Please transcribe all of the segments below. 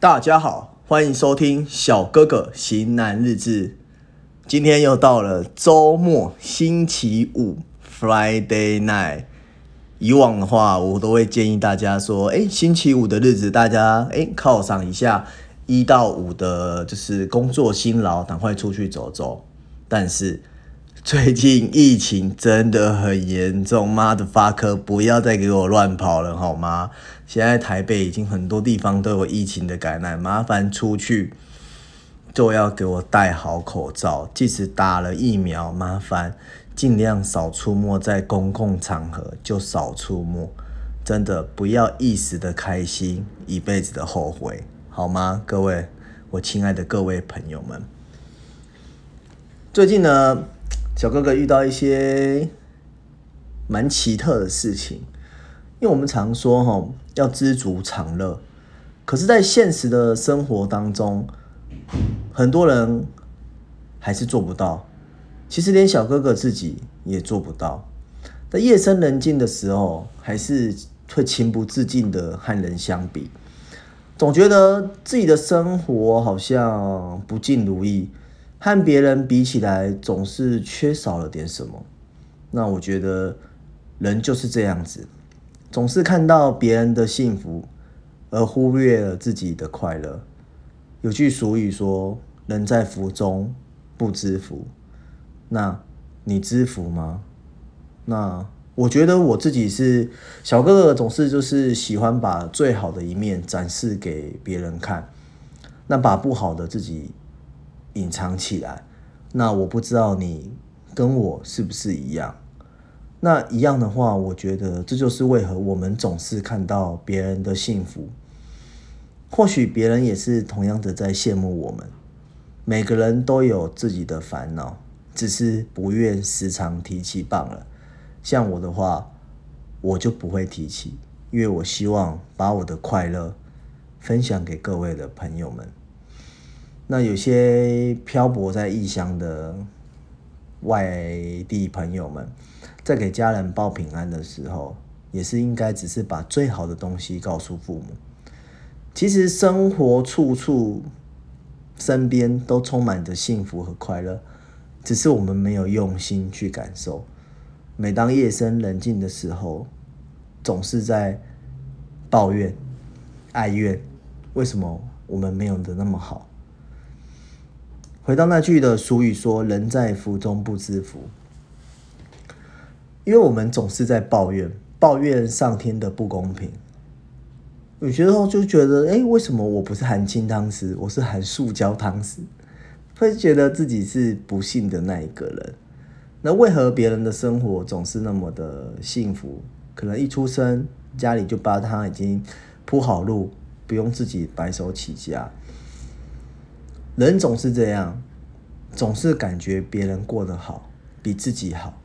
大家好，欢迎收听小哥哥型男日志。今天又到了周末，星期五 （Friday night）。以往的话，我都会建议大家说：“哎，星期五的日子，大家哎犒赏一下一到五的，就是工作辛劳，赶快出去走走。”但是最近疫情真的很严重，妈的发科，不要再给我乱跑了好吗？现在台北已经很多地方都有疫情的感染，麻烦出去就要给我戴好口罩，即使打了疫苗，麻烦尽量少出没在公共场合，就少出没，真的不要一时的开心，一辈子的后悔，好吗？各位，我亲爱的各位朋友们，最近呢？小哥哥遇到一些蛮奇特的事情，因为我们常说哈要知足常乐，可是，在现实的生活当中，很多人还是做不到。其实，连小哥哥自己也做不到。在夜深人静的时候，还是会情不自禁的和人相比，总觉得自己的生活好像不尽如意。和别人比起来，总是缺少了点什么。那我觉得人就是这样子，总是看到别人的幸福，而忽略了自己的快乐。有句俗语说：“人在福中不知福。”那你知福吗？那我觉得我自己是小哥哥，总是就是喜欢把最好的一面展示给别人看，那把不好的自己。隐藏起来，那我不知道你跟我是不是一样。那一样的话，我觉得这就是为何我们总是看到别人的幸福，或许别人也是同样的在羡慕我们。每个人都有自己的烦恼，只是不愿时常提起罢了。像我的话，我就不会提起，因为我希望把我的快乐分享给各位的朋友们。那有些漂泊在异乡的外地朋友们，在给家人报平安的时候，也是应该只是把最好的东西告诉父母。其实生活处处身边都充满着幸福和快乐，只是我们没有用心去感受。每当夜深人静的时候，总是在抱怨、哀怨，为什么我们没有的那么好？回到那句的俗语说：“人在福中不知福。”因为我们总是在抱怨，抱怨上天的不公平。有些时候就觉得，哎，为什么我不是含金汤匙，我是含塑胶汤匙？会觉得自己是不幸的那一个人。那为何别人的生活总是那么的幸福？可能一出生家里就把他已经铺好路，不用自己白手起家。人总是这样，总是感觉别人过得好，比自己好。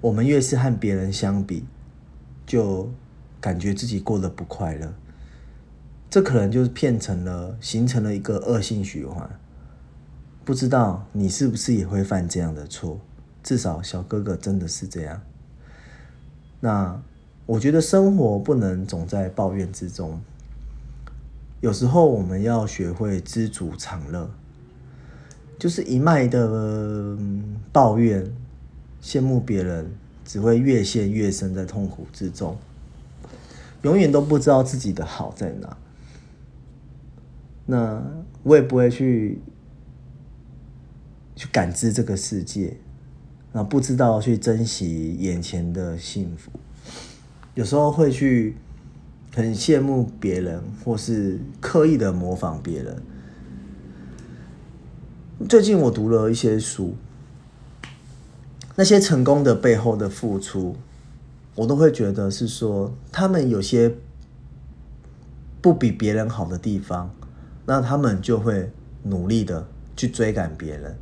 我们越是和别人相比，就感觉自己过得不快乐。这可能就是变成了，形成了一个恶性循环。不知道你是不是也会犯这样的错？至少小哥哥真的是这样。那我觉得生活不能总在抱怨之中。有时候我们要学会知足常乐，就是一脉的抱怨、羡慕别人，只会越陷越深在痛苦之中，永远都不知道自己的好在哪。那我也不会去去感知这个世界，那不知道去珍惜眼前的幸福，有时候会去。很羡慕别人，或是刻意的模仿别人。最近我读了一些书，那些成功的背后的付出，我都会觉得是说，他们有些不比别人好的地方，那他们就会努力的去追赶别人，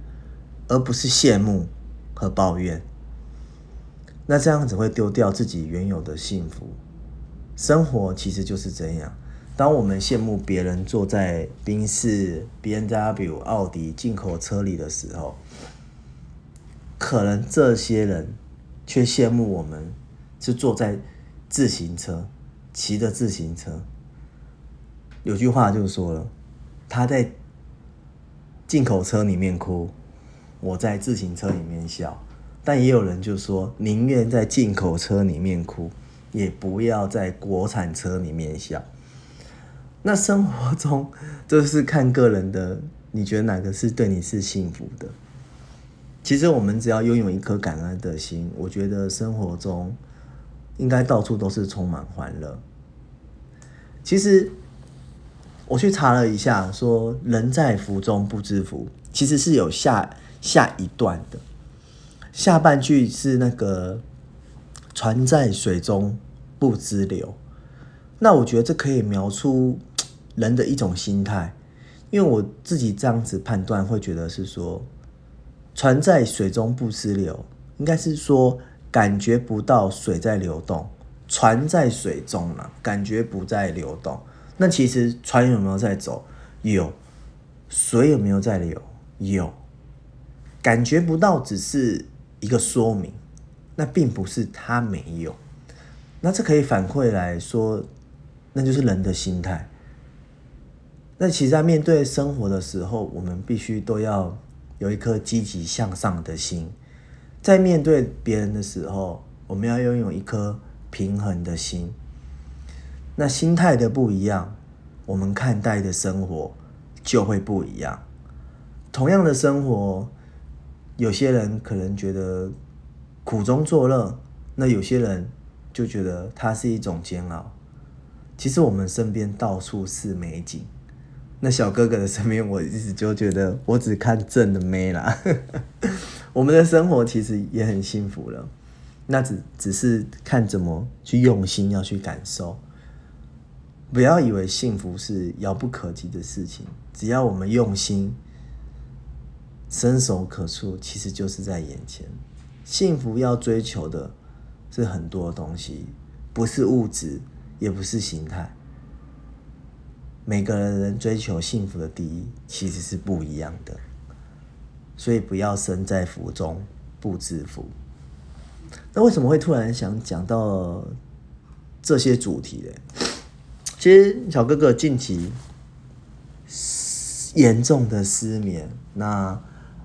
而不是羡慕和抱怨。那这样子会丢掉自己原有的幸福。生活其实就是这样。当我们羡慕别人坐在宾士、B N W、奥迪进口车里的时候，可能这些人却羡慕我们是坐在自行车、骑着自行车。有句话就说了，他在进口车里面哭，我在自行车里面笑。但也有人就说，宁愿在进口车里面哭，也不要在国产车里面笑。那生活中，这是看个人的，你觉得哪个是对你是幸福的？其实我们只要拥有一颗感恩的心，我觉得生活中应该到处都是充满欢乐。其实我去查了一下，说“人在福中不知福”，其实是有下下一段的。下半句是那个“船在水中不知流”，那我觉得这可以描出 人的一种心态，因为我自己这样子判断，会觉得是说“船在水中不知流”，应该是说感觉不到水在流动，船在水中了，感觉不在流动。那其实船有没有在走？有。水有没有在流？有。感觉不到，只是。一个说明，那并不是他没有，那这可以反馈来说，那就是人的心态。那其实，在面对生活的时候，我们必须都要有一颗积极向上的心；在面对别人的时候，我们要拥有一颗平衡的心。那心态的不一样，我们看待的生活就会不一样。同样的生活。有些人可能觉得苦中作乐，那有些人就觉得它是一种煎熬。其实我们身边到处是美景，那小哥哥的身边，我一直就觉得我只看正的美啦。我们的生活其实也很幸福了，那只只是看怎么去用心要去感受。不要以为幸福是遥不可及的事情，只要我们用心。伸手可触，其实就是在眼前。幸福要追求的是很多东西，不是物质，也不是形态。每个人追求幸福的第一，其实是不一样的。所以不要身在福中不知福。那为什么会突然想讲到这些主题呢？其实小哥哥近期严重的失眠，那。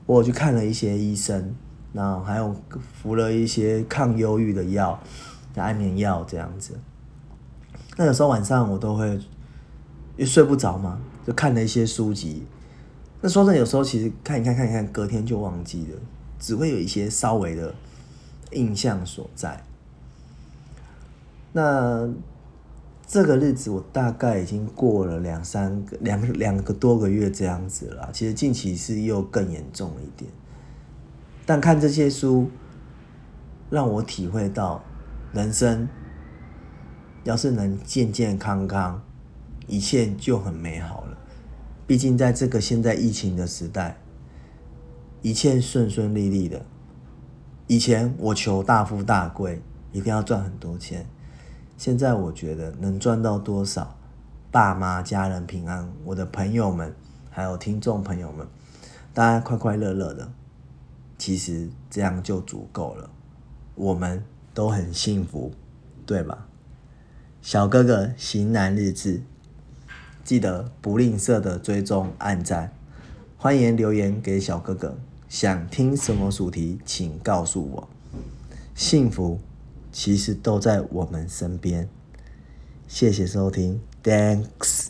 我去看了一些医生，那还有服了一些抗忧郁的药、安眠药这样子。那有时候晚上我都会又睡不着嘛，就看了一些书籍。那说真的，有时候其实看一看、看一看，隔天就忘记了，只会有一些稍微的印象所在。那。这个日子我大概已经过了两三个两两个多个月这样子了，其实近期是又更严重一点。但看这些书，让我体会到人生要是能健健康康，一切就很美好了。毕竟在这个现在疫情的时代，一切顺顺利利的。以前我求大富大贵，一定要赚很多钱。现在我觉得能赚到多少，爸妈家人平安，我的朋友们还有听众朋友们，大家快快乐乐的，其实这样就足够了，我们都很幸福，对吧？小哥哥型男日志，记得不吝啬的追踪按赞，欢迎留言给小哥哥，想听什么主题，请告诉我，幸福。其实都在我们身边。谢谢收听，Thanks。